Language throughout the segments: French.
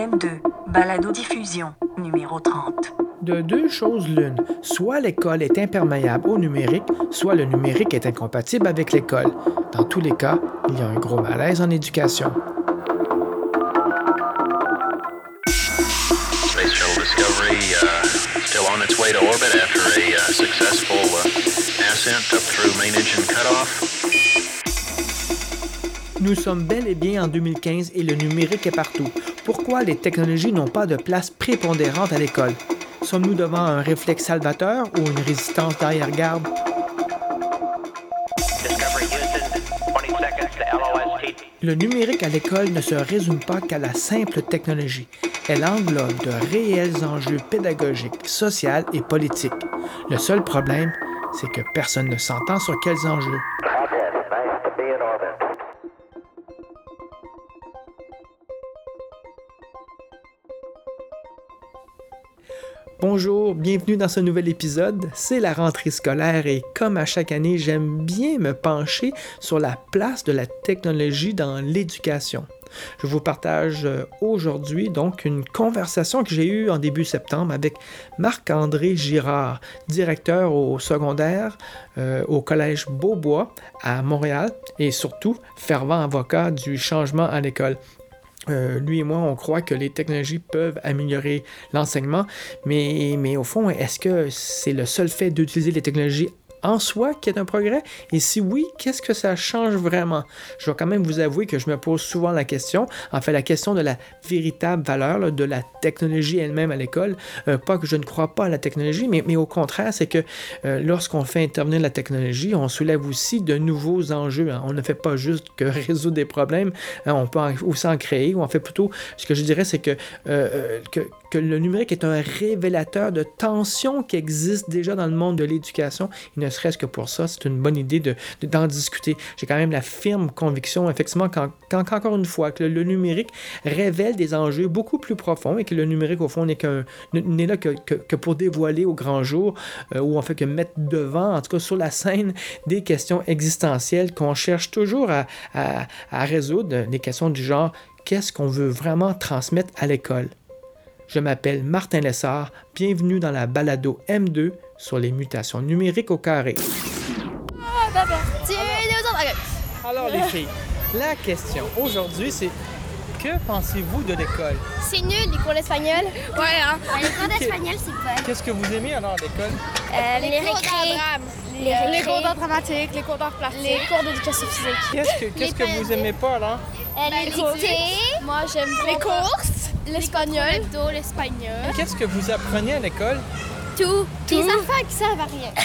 M2, balado diffusion, numéro 30. De deux choses l'une, soit l'école est imperméable au numérique, soit le numérique est incompatible avec l'école. Dans tous les cas, il y a un gros malaise en éducation. Space Shuttle Discovery uh, still on its way to orbit after a uh, successful uh, ascent up through main engine cutoff. Nous sommes bel et bien en 2015 et le numérique est partout. Pourquoi les technologies n'ont pas de place prépondérante à l'école? Sommes-nous devant un réflexe salvateur ou une résistance d'arrière-garde? Discovery Houston, 20 seconds to LOST. Le numérique à l'école ne se résume pas qu'à la simple technologie. Elle englobe de réels enjeux pédagogiques, sociaux et politiques. Le seul problème, c'est que personne ne s'entend sur quels enjeux. Bonjour, bienvenue dans ce nouvel épisode. C'est la rentrée scolaire et comme à chaque année, j'aime bien me pencher sur la place de la technologie dans l'éducation. Je vous partage euh, aujourd'hui donc une conversation que j'ai eue en début septembre avec Marc-André Girard, directeur au secondaire euh, au collège Beaubois à Montréal et surtout fervent avocat du changement à l'école. Euh, lui et moi, on croit que les technologies peuvent améliorer l'enseignement, mais, mais au fond, est-ce que c'est le seul fait d'utiliser les technologies en soi qui est un progrès? Et si oui, qu'est-ce que ça change vraiment? Je dois quand même vous avouer que je me pose souvent la question, en fait la question de la véritable valeur de la technologie elle-même à l'école. Euh, pas que je ne crois pas à la technologie, mais, au contraire, c'est que euh, lorsqu'on fait intervenir la technologie, on soulève aussi de nouveaux enjeux. hein. On ne fait pas juste que résoudre des problèmes, hein, on peut aussi en créer, ou en fait plutôt, ce que je dirais, c'est que, euh, que, que le numérique est un révélateur de tensions qui existent déjà dans le monde de l'éducation. Il ne serait-ce que pour ça, c'est une bonne idée de- de- d'en discuter. J'ai quand même la firme conviction, effectivement, qu'en- qu'en- qu'encore une fois, que le, numérique révèle des enjeux beaucoup plus profonds et que le numérique, au fond, n'est là que, que- pour dévoiler au grand jour, euh, ou en fait que mettre devant, en tout cas sur la scène, des questions existentielles qu'on cherche toujours à résoudre, des questions du genre qu'est-ce qu'on veut vraiment transmettre à l'école? Je m'appelle Martin Lessard, bienvenue dans la balado M2 sur les mutations numériques au carré. Alors les filles, la question aujourd'hui c'est que pensez-vous de l'école? C'est nul, les cours d'espagnol. Ouais, hein. les cours d'espagnol, c'est fun. Qu'est-ce que vous aimez alors à l'école? Euh, les, les, Les récrés, cours d'art dramatique, les cours d'art plastique. les cours d'éducation physique. Qu'est-ce que, qu'est-ce que vous aimez pas alors? Euh, les dictées. Moi, j'aime Les courses, l'espagnol. l'espagnol. Qu'est-ce que vous apprenez à l'école? Tout. Des affaires qui servent à rien.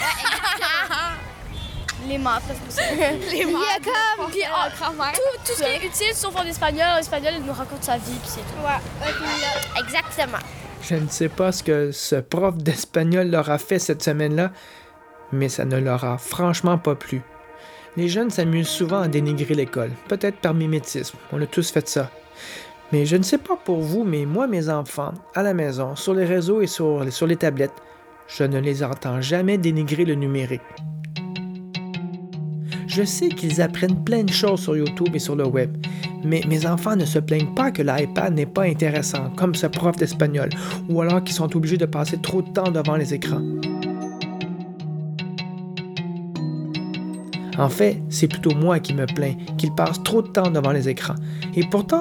Les maths, parce que c'est- Il y a comme... Puis grammaire. Tout, tout ce qui est utile, sauf en espagnol. En espagnol, il nous raconte sa vie, puis c'est tout. Ouais. Exactement. Je ne sais pas ce que ce prof d'espagnol leur a fait cette semaine-là, mais ça ne leur a franchement pas plu. Les jeunes s'amusent souvent à dénigrer l'école, peut-être par mimétisme, on a tous fait ça. Mais je ne sais pas pour vous, mais moi, mes enfants, à la maison, sur les réseaux et sur, les tablettes, je ne les entends jamais dénigrer le numérique. Je sais qu'ils apprennent plein de choses sur YouTube et sur le web, mais mes enfants ne se plaignent pas que l'iPad n'est pas intéressant, comme ce prof d'espagnol, ou alors qu'ils sont obligés de passer trop de temps devant les écrans. En fait, c'est plutôt moi qui me plains qu'ils passent trop de temps devant les écrans. Et pourtant,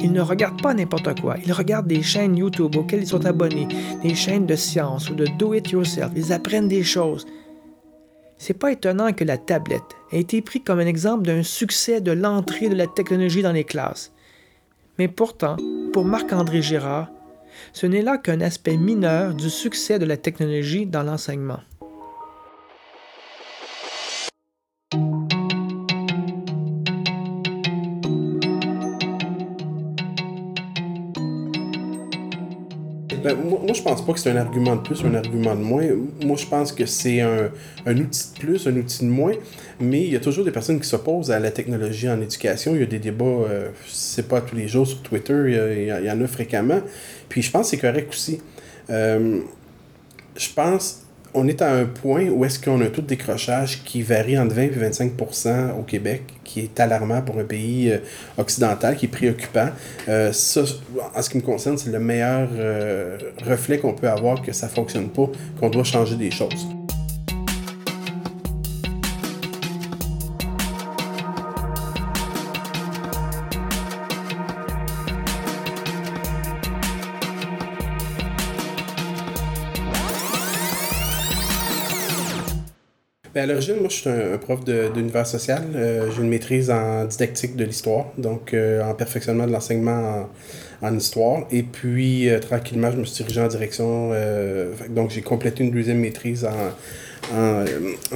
ils ne regardent pas n'importe quoi. Ils regardent des chaînes YouTube auxquelles ils sont abonnés, des chaînes de science ou de do-it-yourself. Ils apprennent des choses. C'est pas étonnant que la tablette ait été prise comme un exemple d'un succès de l'entrée de la technologie dans les classes. Mais pourtant, pour Marc-André Girard, ce n'est là qu'un aspect mineur du succès de la technologie dans l'enseignement. Ben, moi, moi, je pense pas que c'est un argument de plus ou un argument de moins. Moi, je pense que c'est un, outil de plus, un outil de moins. Mais il y a toujours des personnes qui s'opposent à la technologie en éducation. Il y a des débats, euh, c'est pas tous les jours sur Twitter, il y en a fréquemment. Puis je pense que c'est correct aussi. Euh, je pense, on est à un point où est-ce qu'on a un taux de décrochage qui varie entre 20 et 25% au Québec, qui est alarmant pour un pays euh, occidental, qui est préoccupant. Euh, ça, en ce qui me concerne, c'est le meilleur euh, reflet qu'on peut avoir que ça fonctionne pas, qu'on doit changer des choses. Ben, à l'origine, moi, je suis un, un prof d'univers social. Euh, J'ai une maîtrise en didactique de l'histoire, donc euh, en perfectionnement de l'enseignement en, histoire. Et puis, euh, tranquillement, je me suis dirigé en direction. donc, j'ai complété une deuxième maîtrise en,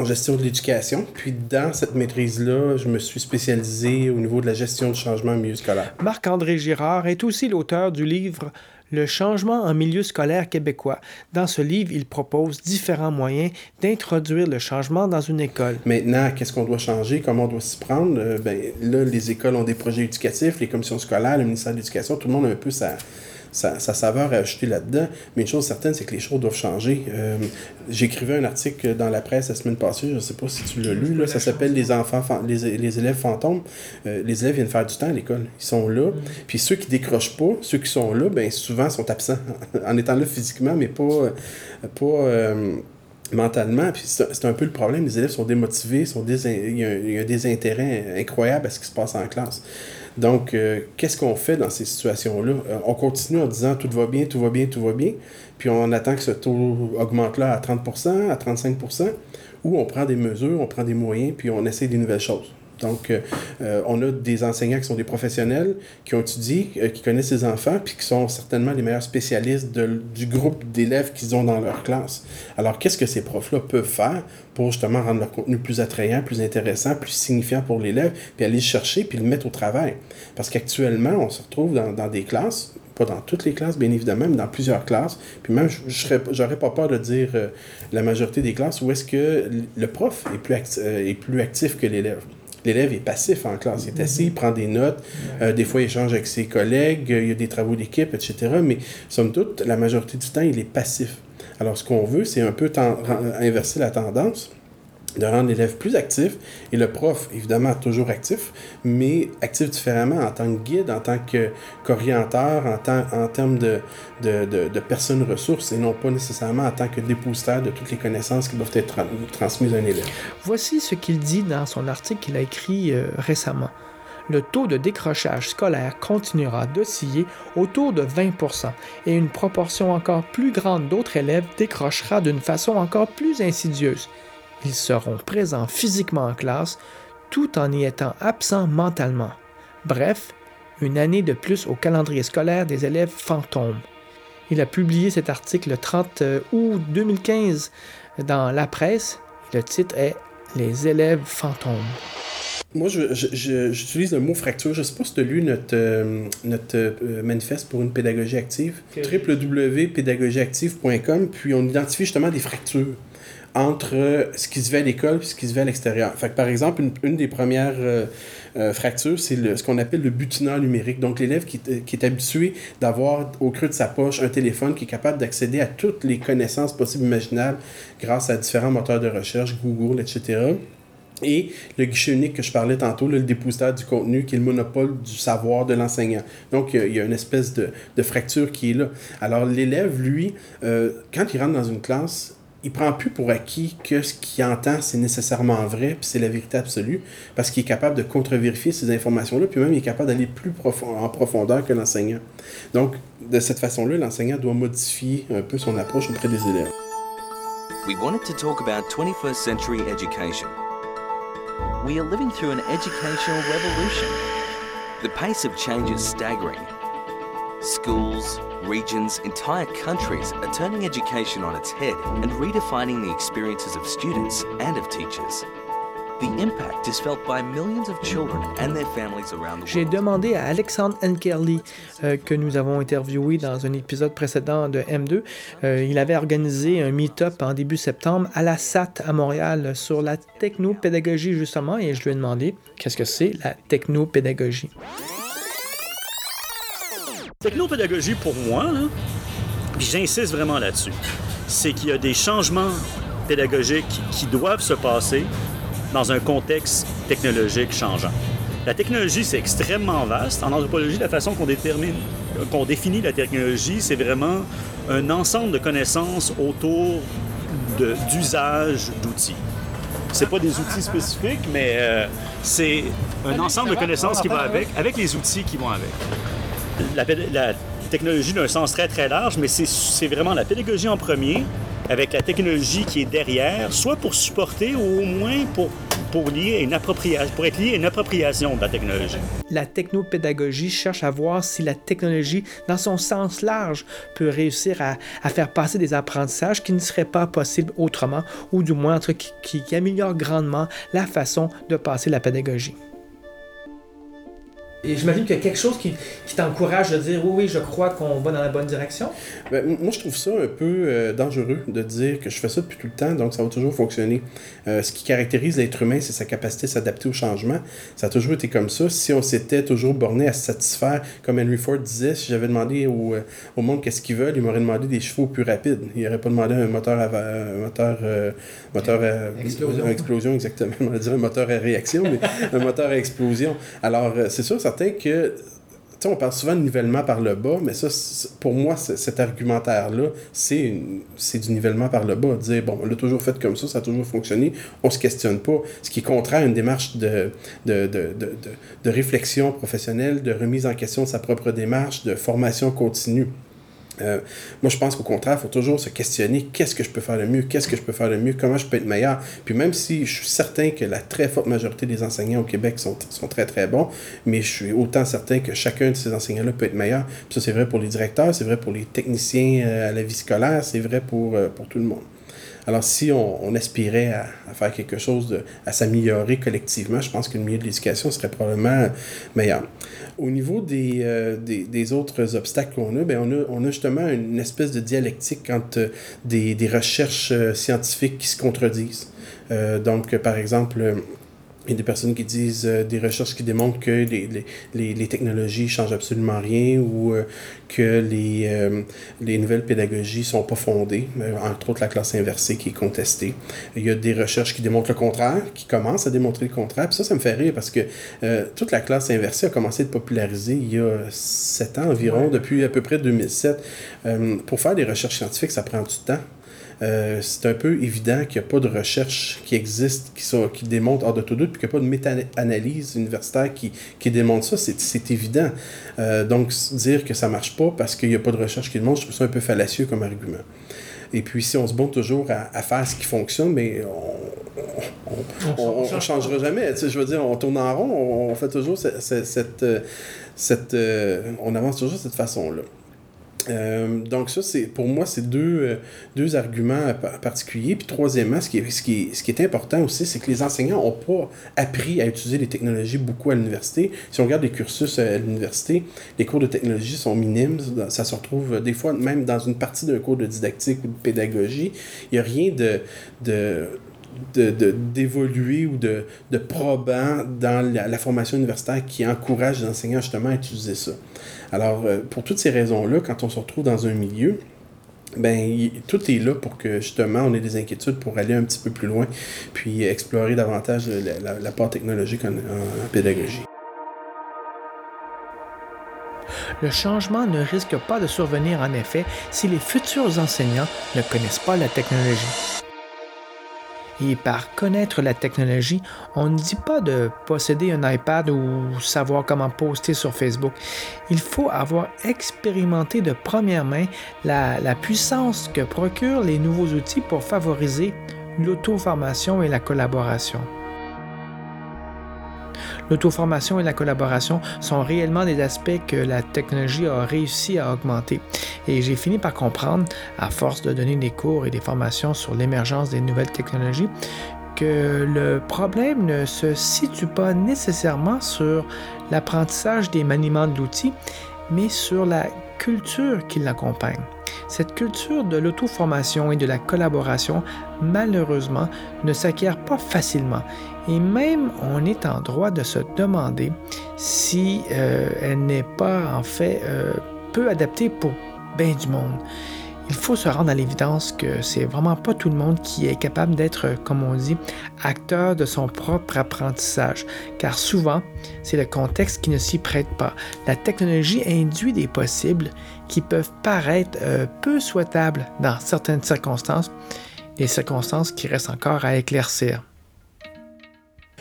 en gestion de l'éducation. Puis, dans cette maîtrise-là, je me suis spécialisé au niveau de la gestion du changement en milieu scolaire. Marc-André Girard est aussi l'auteur du livre Le changement en milieu scolaire québécois. Dans ce livre, il propose différents moyens d'introduire le changement dans une école. Maintenant, qu'est-ce qu'on doit changer, comment on doit s'y prendre? Euh, ben, là, les écoles ont des projets éducatifs, les commissions scolaires, le ministère de l'Éducation, tout le monde a un peu sa, sa, sa saveur à ajouter là-dedans. Mais une chose certaine, c'est que les choses doivent changer. Euh, J'écrivais un article dans la presse la semaine passée, je ne sais pas si tu l'as lu, là, ça s'appelle Les enfants, les, les élèves fantômes. Euh, les élèves viennent faire du temps à l'école. Ils sont là. Puis ceux qui décrochent pas, ceux qui sont là, ben souvent sont absents en étant là physiquement, mais pas, euh, pas euh, mentalement. Puis c'est un peu le problème. Les élèves sont démotivés, sont il y a un désintérêt incroyable à ce qui se passe en classe. Donc, euh, qu'est-ce qu'on fait dans ces situations-là? Euh, on continue en disant tout va bien, tout va bien, tout va bien, puis on attend que ce taux augmente là à 30%, à 35%, ou on prend des mesures, on prend des moyens, puis on essaie des nouvelles choses. Donc, euh, euh, on a des enseignants qui sont des professionnels, qui ont étudié, euh, qui connaissent les enfants, puis qui sont certainement les meilleurs spécialistes du groupe d'élèves qu'ils ont dans leur classe. Alors, qu'est-ce que ces profs-là peuvent faire pour justement rendre leur contenu plus attrayant, plus intéressant, plus signifiant pour l'élève, puis aller le chercher, puis le mettre au travail? Parce qu'actuellement, on se retrouve dans, des classes, pas dans toutes les classes, bien évidemment, mais dans plusieurs classes. Puis même, j'aurais pas peur de dire la majorité des classes où est-ce que le prof est plus actif que l'élève. L'élève est passif en classe. Il est assis, il prend des notes. euh, des fois, il échange avec ses collègues. il y a des travaux d'équipe, etc. Mais somme toute, la majorité du temps, il est passif. Alors, ce qu'on veut, c'est un peu inverser la tendance de rendre l'élève plus actif et le prof, évidemment, toujours actif, mais actif différemment en tant que guide, en tant qu'orienteur, en, en termes de, de, de, de personne ressource et non pas nécessairement en tant que dépositaire de toutes les connaissances qui doivent être tra- transmises à un élève. Voici ce qu'il dit dans son article qu'il a écrit euh, récemment. Le taux de décrochage scolaire continuera d'osciller autour de 20% et une proportion encore plus grande d'autres élèves décrochera d'une façon encore plus insidieuse. Ils seront présents physiquement en classe tout en y étant absents mentalement. Bref, une année de plus au calendrier scolaire des élèves fantômes. Il a publié cet article le 30 août 2015 dans la presse. Le titre est Les élèves fantômes. Moi, j'utilise le mot fracture. Je ne sais pas si tu as lu notre, euh, notre euh, manifeste pour une pédagogie active. www.pédagogieactive.com. Puis on identifie justement des fractures entre euh, ce qui se fait à l'école et ce qui se fait à l'extérieur. Par exemple, une, une des premières euh, euh, fractures, c'est ce qu'on appelle le butinage numérique. Donc, l'élève qui, est- qui est habitué d'avoir au creux de sa poche un téléphone qui est capable d'accéder à toutes les connaissances possibles imaginables grâce à différents moteurs de recherche, Google, etc. Et le guichet unique que je parlais tantôt, le dépositaire du contenu, qui est le monopole du savoir de l'enseignant. Donc, il y a- une espèce de, fracture qui est là. Alors, l'élève, lui, euh, quand il rentre dans une classe, il prend plus pour acquis que ce qu'il entend, c'est nécessairement vrai, puis c'est la vérité absolue, parce qu'il est capable de contre-vérifier ces informations-là, puis même il est capable d'aller plus profond, en profondeur que l'enseignant. Donc, de cette façon-là, l'enseignant doit modifier un peu son approche auprès des élèves. we wanted to talk about 21st century education. We are living through an educational revolution. The pace of change is staggering. Schools, regions, entire countries are turning education on its head and redefining the experiences of students and of teachers. The impact is felt by millions of children and their families around the J'ai demandé à Alexandre Enkerli, euh, que nous avons interviewé dans un épisode précédent de M2. Euh, il avait organisé un meet-up en début septembre à la SAT à Montréal sur la technopédagogie, justement, et je lui ai demandé qu'est-ce que c'est la technopédagogie. Technopédagogie, pour moi, là, j'insiste vraiment là-dessus, c'est qu'il y a des changements pédagogiques qui doivent se passer dans un contexte technologique changeant. La technologie, c'est extrêmement vaste. En anthropologie, la façon qu'on détermine, qu'on définit la technologie, c'est vraiment un ensemble de connaissances autour d'usage d'outils. C'est pas des outils spécifiques, mais euh, c'est un ensemble de connaissances qui va avec, avec les outils qui vont avec. La, technologie d'un sens très très large, mais c'est- vraiment la pédagogie en premier, avec la technologie qui est derrière, soit pour supporter ou au moins pour, pour, lier une appropriation, pour être lié à une appropriation de la technologie. La technopédagogie cherche à voir si la technologie, dans son sens large, peut réussir à, à faire passer des apprentissages qui ne seraient pas possibles autrement, ou du moins qui, qui améliorent grandement la façon de passer la pédagogie. Et j'imagine qu'il y a quelque chose qui, qui t'encourage de dire oui, oui, je crois qu'on va dans la bonne direction. Ben, moi, je trouve ça un peu euh, dangereux de dire que je fais ça depuis tout le temps, donc ça va toujours fonctionner. Euh, ce qui caractérise l'être humain, c'est sa capacité à s'adapter au changement. Ça a toujours été comme ça. Si on s'était toujours borné à se satisfaire, comme Henry Ford disait, si j'avais demandé au, euh, au monde qu'est-ce qu'ils veulent, il m'aurait demandé des chevaux plus rapides. Il n'aurait pas demandé un moteur à, va- un moteur, euh, moteur à Explosion. une explosion, exactement. On va dire un moteur à réaction, mais un moteur à explosion. Alors, c'est sûr, certain que tu sais, on parle souvent de nivellement par le bas, mais ça, pour moi, cet argumentaire-là, c'est du nivellement par le bas. Dire, bon, on l'a toujours fait comme ça, ça a toujours fonctionné, on se questionne pas. Ce qui est contraire à une démarche de, de, de, de, de réflexion professionnelle, de remise en question de sa propre démarche, de formation continue. Euh, moi, je pense qu'au contraire, il faut toujours se questionner qu'est-ce que je peux faire de mieux, qu'est-ce que je peux faire de mieux, comment je peux être meilleur. Puis même si je suis certain que la très forte majorité des enseignants au Québec sont, sont très très bons, mais je suis autant certain que chacun de ces enseignants-là peut être meilleur. Puis ça, c'est vrai pour les directeurs, c'est vrai pour les techniciens euh, à la vie scolaire, c'est vrai pour, euh, pour tout le monde. Alors, si on, aspirait à, faire quelque chose, de, à s'améliorer collectivement, je pense que le milieu de l'éducation serait probablement meilleur. Au niveau des, euh, des, autres obstacles qu'on a, ben on a, on a justement une espèce de dialectique entre des, des recherches euh, scientifiques qui se contredisent. Euh, donc, par exemple, il y a des personnes qui disent euh, des recherches qui démontrent que les, les, les, technologies changent absolument rien ou euh, que les, euh, les nouvelles pédagogies sont pas fondées, entre autres la classe inversée qui est contestée. Il y a des recherches qui démontrent le contraire, qui commencent à démontrer le contraire. Puis ça, ça me fait rire parce que toute la classe inversée a commencé à être popularisée il y a sept ans environ, depuis à peu près 2007. Euh, pour faire des recherches scientifiques, ça prend du temps. Euh, c'est un peu évident qu'il n'y a pas de recherche qui existe, qui, soit, qui démontre hors de tout doute, puis qu'il n'y a pas de méta-analyse universitaire qui, qui démontre ça, c'est, évident. Euh, donc, dire que ça ne marche pas parce qu'il n'y a pas de recherche qui le montre, je trouve ça un peu fallacieux comme argument. Et puis, si on se bombe toujours à, à faire ce qui fonctionne, mais on on changera jamais. Tu sais, je veux dire, on tourne en rond, on, on fait toujours cette, cette, cette, euh, cette, euh, on avance toujours de cette façon-là. Euh, donc ça, c'est pour moi, c'est deux, euh, deux arguments pa- particuliers. Puis troisièmement, ce qui est, ce qui ce qui est important aussi, c'est que les enseignants n'ont pas appris à utiliser les technologies beaucoup à l'université. Si on regarde les cursus à l'université, les cours de technologie sont minimes. Ça se retrouve euh, des fois même dans une partie d'un cours de didactique ou de pédagogie. Il n'y a rien de... de de, de- d'évoluer ou de, de probant dans la, formation universitaire qui encourage les enseignants justement à utiliser ça. Alors, euh, pour toutes ces raisons-là, quand on se retrouve dans un milieu, ben, tout est là pour que justement on ait des inquiétudes pour aller un petit peu plus loin, puis explorer davantage la, part technologique en pédagogie. Le changement ne risque pas de survenir en effet si les futurs enseignants ne connaissent pas la technologie. Et par connaître la technologie, on ne dit pas de posséder un iPad ou savoir comment poster sur Facebook. Il faut avoir expérimenté de première main la, puissance que procurent les nouveaux outils pour favoriser l'auto-formation et la collaboration. L'auto-formation et la collaboration sont réellement des aspects que la technologie a réussi à augmenter. Et j'ai fini par comprendre, à force de donner des cours et des formations sur l'émergence des nouvelles technologies, que le problème ne se situe pas nécessairement sur l'apprentissage des maniements de l'outil, mais sur la culture qui l'accompagne. Cette culture de l'auto-formation et de la collaboration, malheureusement, ne s'acquiert pas facilement. Et même on est en droit de se demander si euh, elle n'est pas en fait euh, peu adaptée pour bien du monde. Il faut se rendre à l'évidence que c'est vraiment pas tout le monde qui est capable d'être, comme on dit, acteur de son propre apprentissage, car souvent, c'est le contexte qui ne s'y prête pas. La technologie induit des possibles qui peuvent paraître euh, peu souhaitables dans certaines circonstances, des circonstances qui restent encore à éclaircir.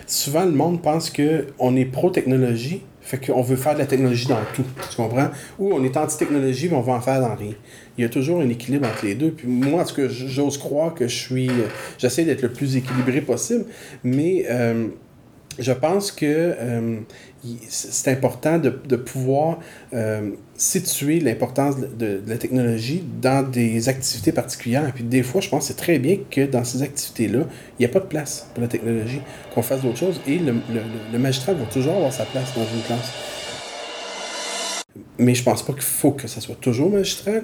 Souvent, le monde pense qu'on est pro-technologie, fait qu'on veut faire de la technologie dans tout, tu comprends? Ou on est anti-technologie, mais on va en faire dans rien. Il y a toujours un équilibre entre les deux. Puis moi, en tout cas, j'ose croire que je suis... J'essaie d'être le plus équilibré possible, mais... euh, je pense que euh, c'est important de, pouvoir euh, situer l'importance de, la technologie dans des activités particulières. Puis des fois, je pense que c'est très bien que dans ces activités-là, il n'y a pas de place pour la technologie, qu'on fasse d'autres choses. Et le, magistrat va toujours avoir sa place dans une classe. Mais je pense pas qu'il faut que ça soit toujours magistral.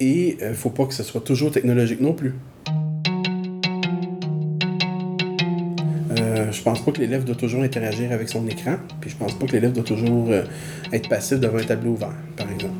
Et il ne faut pas que ce soit toujours technologique non plus. Euh, je pense pas que l'élève doit toujours interagir avec son écran, puis je pense pas que l'élève doit toujours euh, être passif devant un tableau ouvert, par exemple.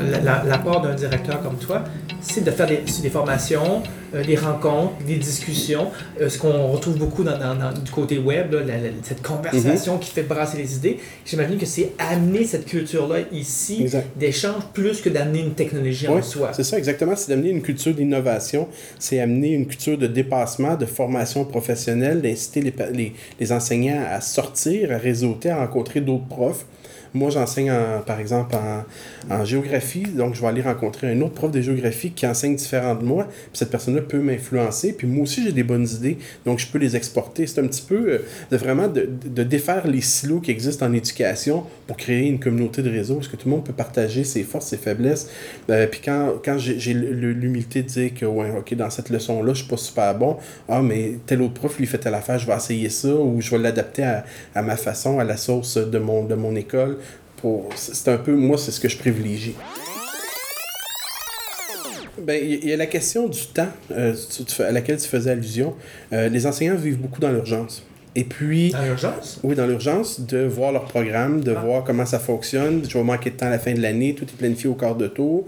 L'apport d'un directeur comme toi, c'est de faire des, formations, euh, des rencontres, des discussions, euh, ce qu'on retrouve beaucoup dans, dans- dans- du côté web, là, la- la- cette conversation qui fait brasser les idées. J'imagine que c'est amener cette culture-là ici d'échange plus que d'amener une technologie en soi. c'est ça, exactement. C'est d'amener une culture d'innovation, c'est amener une culture de dépassement, de formation professionnelle, d'inciter les, les enseignants à sortir, à réseauter, à rencontrer d'autres profs. Moi, j'enseigne, en- par exemple, en, géographie, donc je vais aller rencontrer un autre prof de géographie qui enseigne différent de moi, puis cette personne-là peut m'influencer, puis moi aussi, j'ai des bonnes idées, donc je peux les exporter. C'est un petit peu euh, de vraiment de défaire les silos qui existent en éducation pour créer une communauté de réseau, parce que tout le monde peut partager ses forces, ses faiblesses. Euh, puis quand, quand j'ai l'humilité de dire que, ouais, OK, dans cette leçon-là, je suis pas super bon, ah, mais tel autre prof lui fait telle affaire, je vais essayer ça, ou je vais l'adapter à, à ma façon, à la sauce de mon, de mon école. C'est un peu, moi, c'est ce que je privilégie. Ben, il y a la question du temps euh, à laquelle tu faisais allusion. Euh, les enseignants vivent beaucoup dans l'urgence. Et puis, Dans l'urgence? oui, dans l'urgence, de voir leur programme, de voir comment ça fonctionne. Je vais manquer de temps à la fin de l'année, tout est planifié au quart de tour.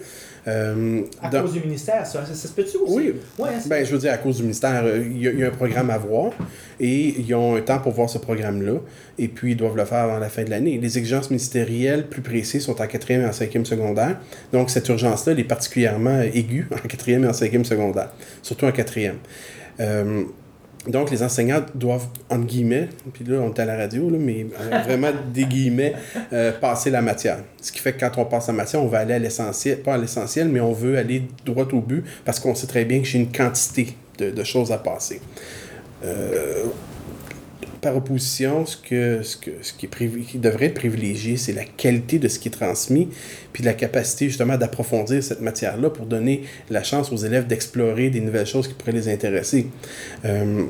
Euh, À dans- cause du ministère, ça, ça, ça se peut-tu aussi? Oui. Ouais, c'est- Ben, je veux dire, à cause du ministère, euh, il y, a- il y a un programme à voir et ils ont un temps pour voir ce programme-là. Et puis, ils doivent le faire avant la fin de l'année. Les exigences ministérielles plus précises sont en quatrième et en cinquième secondaire. Donc, cette urgence-là, elle est particulièrement aiguë en quatrième et en cinquième secondaire. Surtout en quatrième. Euh, donc, les enseignants doivent, entre guillemets, puis là, on est à la radio, là, mais euh, vraiment des guillemets, euh, passer la matière. Ce qui fait que quand on passe la matière, on va aller à l'essentiel, pas à l'essentiel, mais on veut aller droit au but parce qu'on sait très bien que j'ai une quantité de, choses à passer. Euh, par opposition, ce, que, ce, que, ce qui, devrait être privilégié, c'est la qualité de ce qui est transmis, puis la capacité justement d'approfondir cette matière-là pour donner la chance aux élèves d'explorer des nouvelles choses qui pourraient les intéresser. Euh,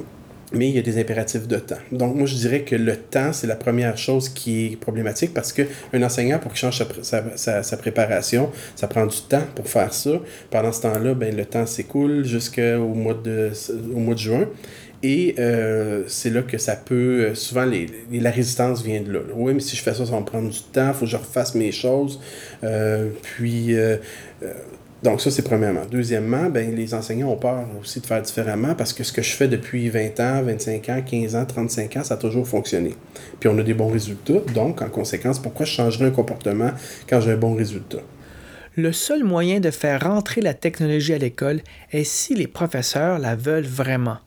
mais il y a des impératifs de temps. Donc, moi, je dirais que le temps, c'est la première chose qui est problématique parce qu'un enseignant, pour qu'il change sa, sa, sa- préparation, ça prend du temps pour faire ça. Pendant ce temps-là, ben, le temps s'écoule jusqu'au mois de, au mois de juin. Et euh, c'est là que ça peut. euh, Souvent, les- la résistance vient de là. Oui, mais si je fais ça, ça va me prendre du temps, il faut que je refasse mes choses. Euh, puis. euh, euh, donc, ça, c'est premièrement. Deuxièmement, ben, les enseignants ont peur aussi de faire différemment parce que ce que je fais depuis 20 ans, 25 ans, 15 ans, 35 ans, ça a toujours fonctionné. Puis on a des bons résultats. Donc, en conséquence, pourquoi je changerais un comportement quand j'ai un bon résultat? Le seul moyen de faire rentrer la technologie à l'école est si les professeurs la veulent vraiment.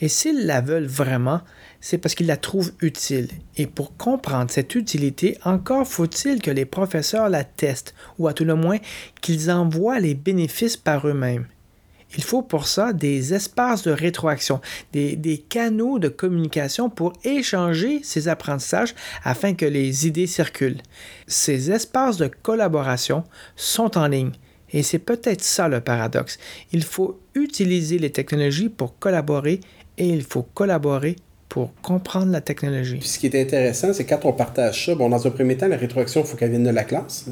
Et s'ils la veulent vraiment, c'est parce qu'ils la trouvent utile. Et pour comprendre cette utilité, encore faut-il que les professeurs la testent, ou à tout le moins qu'ils en voient les bénéfices par eux-mêmes. Il faut pour ça des espaces de rétroaction, des, des canaux de communication pour échanger ces apprentissages afin que les idées circulent. Ces espaces de collaboration sont en ligne. Et c'est peut-être ça le paradoxe. Il faut utiliser les technologies pour collaborer et il faut collaborer pour comprendre la technologie. Puis ce qui est intéressant, c'est quand on partage ça, bon, dans un premier temps, la rétroaction, il faut qu'elle vienne de la classe.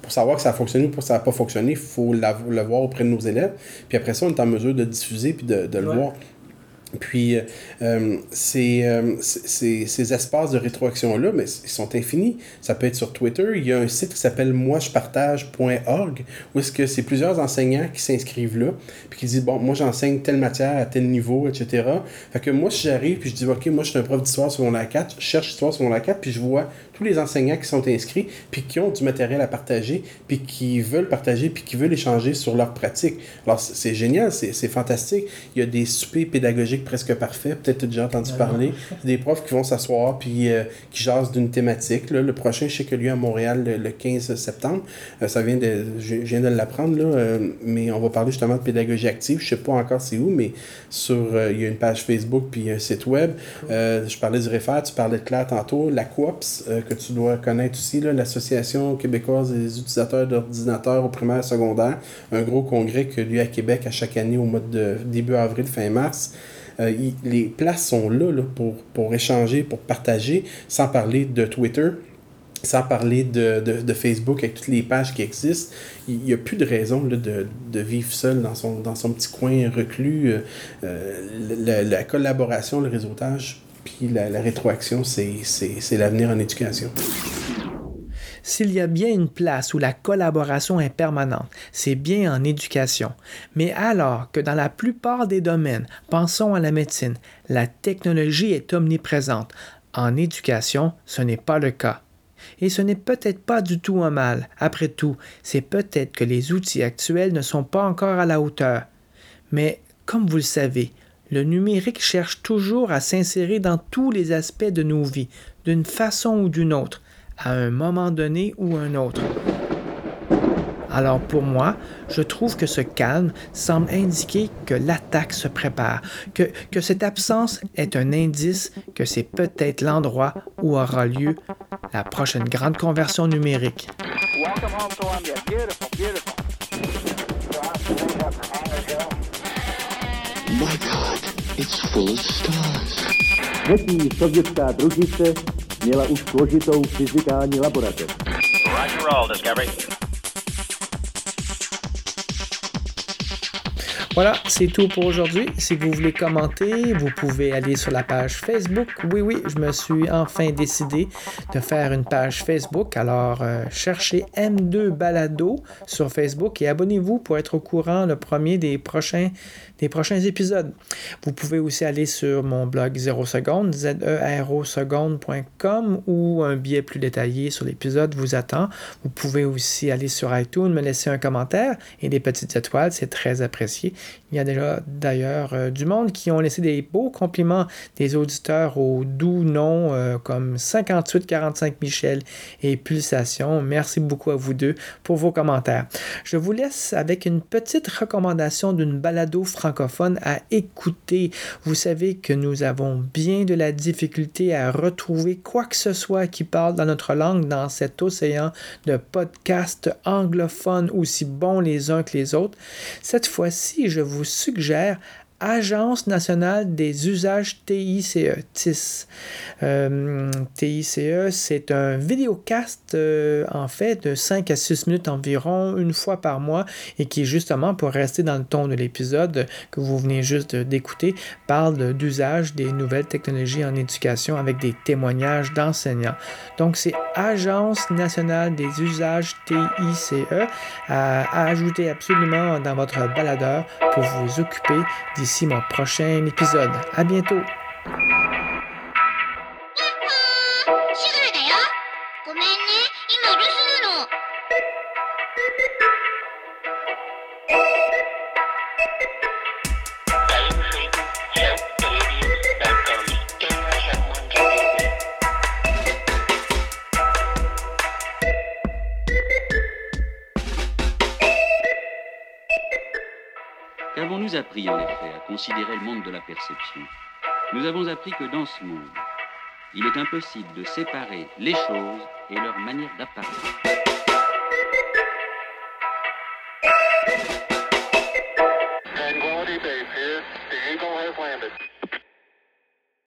Pour savoir que ça a fonctionné ou que ça n'a pas fonctionné, il faut la- le voir auprès de nos élèves. Puis après ça, on est en mesure de diffuser puis de, de le voir. Puis, euh, ces, euh, ces, ces espaces de rétroaction-là, mais ils sont infinis. Ça peut être sur Twitter. Il y a un site qui s'appelle moijepartage.org où est-ce que c'est plusieurs enseignants qui s'inscrivent là, puis qui disent, bon, moi j'enseigne telle matière à tel niveau, etc. Fait que moi, si j'arrive, puis je dis, OK, moi je suis un prof d'histoire sur mon A4, je cherche histoire sur mon A4, puis je vois tous les enseignants qui sont inscrits, puis qui ont du matériel à partager, puis qui veulent partager, puis qui veulent échanger sur leur pratique. Alors, c'est génial, c'est fantastique. Il y a des soupers pédagogiques presque parfaits, peut-être tu as déjà entendu parler. Des profs qui vont s'asseoir, puis euh, qui jasent d'une thématique. Là. Le prochain, je sais que lui à Montréal le, le 15 septembre. Euh, ça vient de, je, je viens de l'apprendre, là, euh, mais on va parler justement de pédagogie active. Je sais pas encore c'est où, mais sur, il y a une page Facebook, puis un site web. je parlais du REFER, tu parlais de Claire tantôt. La COOPS, que tu dois connaître aussi, l'Association québécoise des utilisateurs d'ordinateurs au primaire et secondaire. Un gros congrès que lui à Québec à chaque année au mois de début avril, fin mars. Euh, les places sont là, là pour, pour échanger, pour partager, sans parler de Twitter, sans parler de, de, de, Facebook avec toutes les pages qui existent, il n'y a plus de raison là, de, de, vivre seul dans son, dans son petit coin reclus. Euh, la, la, collaboration, le réseautage, puis la, la rétroaction, c'est l'avenir en éducation. S'il y a bien une place où la collaboration est permanente, c'est bien en éducation. Mais alors que dans la plupart des domaines, pensons à la médecine, la technologie est omniprésente, en éducation, ce n'est pas le cas. Et ce n'est peut-être pas du tout un mal. Après tout, c'est peut-être que les outils actuels ne sont pas encore à la hauteur. Mais, comme vous le savez, le numérique cherche toujours à s'insérer dans tous les aspects de nos vies, d'une façon ou d'une autre, à un moment donné ou un autre. Alors pour moi, je trouve que ce calme semble indiquer que l'attaque se prépare, que, que cette absence est un indice que c'est peut-être l'endroit où aura lieu la prochaine grande conversion numérique. My God, it's full of stars. Třetí sovětská družice měla už složitou fyzikální laboratoř. Roger all, Discovery. Voilà, c'est tout pour aujourd'hui. Si vous voulez commenter, vous pouvez aller sur la page Facebook. Oui, oui, je me suis enfin décidé de faire une page Facebook. Alors, euh, cherchez M2 Balado sur Facebook et abonnez-vous pour être au courant le premier des prochains, des prochains épisodes. Vous pouvez aussi aller sur mon blog 0 secondes, zeroseconde.com où un billet plus détaillé sur l'épisode vous attend. Vous pouvez aussi aller sur iTunes, me laisser un commentaire et des petites étoiles, c'est très apprécié. Il y a déjà d'ailleurs euh, du monde qui ont laissé des beaux compliments des auditeurs aux doux noms euh, comme 5845 Michel et Pulsation. Merci beaucoup à vous deux pour vos commentaires. Je vous laisse avec une petite recommandation d'une balado francophone à écouter. Vous savez que nous avons bien de la difficulté à retrouver quoi que ce soit qui parle dans notre langue dans cet océan de podcasts anglophones aussi bons les uns que les autres. Cette fois-ci, je vous suggère Agence nationale des usages TICE, TIS. Euh, TICE, c'est un vidéocast, euh, en fait, de 5 à 6 minutes environ, une fois par mois, et qui, justement, pour rester dans le ton de l'épisode que vous venez juste d'écouter, parle d'usage des nouvelles technologies en éducation avec des témoignages d'enseignants. Donc, c'est Agence nationale des usages TICE à, à ajouter absolument dans votre baladeur pour vous occuper d'ici mon prochain épisode. À bientôt! Qu'avons-nous appris en effet à considérer le monde de la perception Nous avons appris que dans ce monde, il est impossible de séparer les choses et leur manière d'apparaître.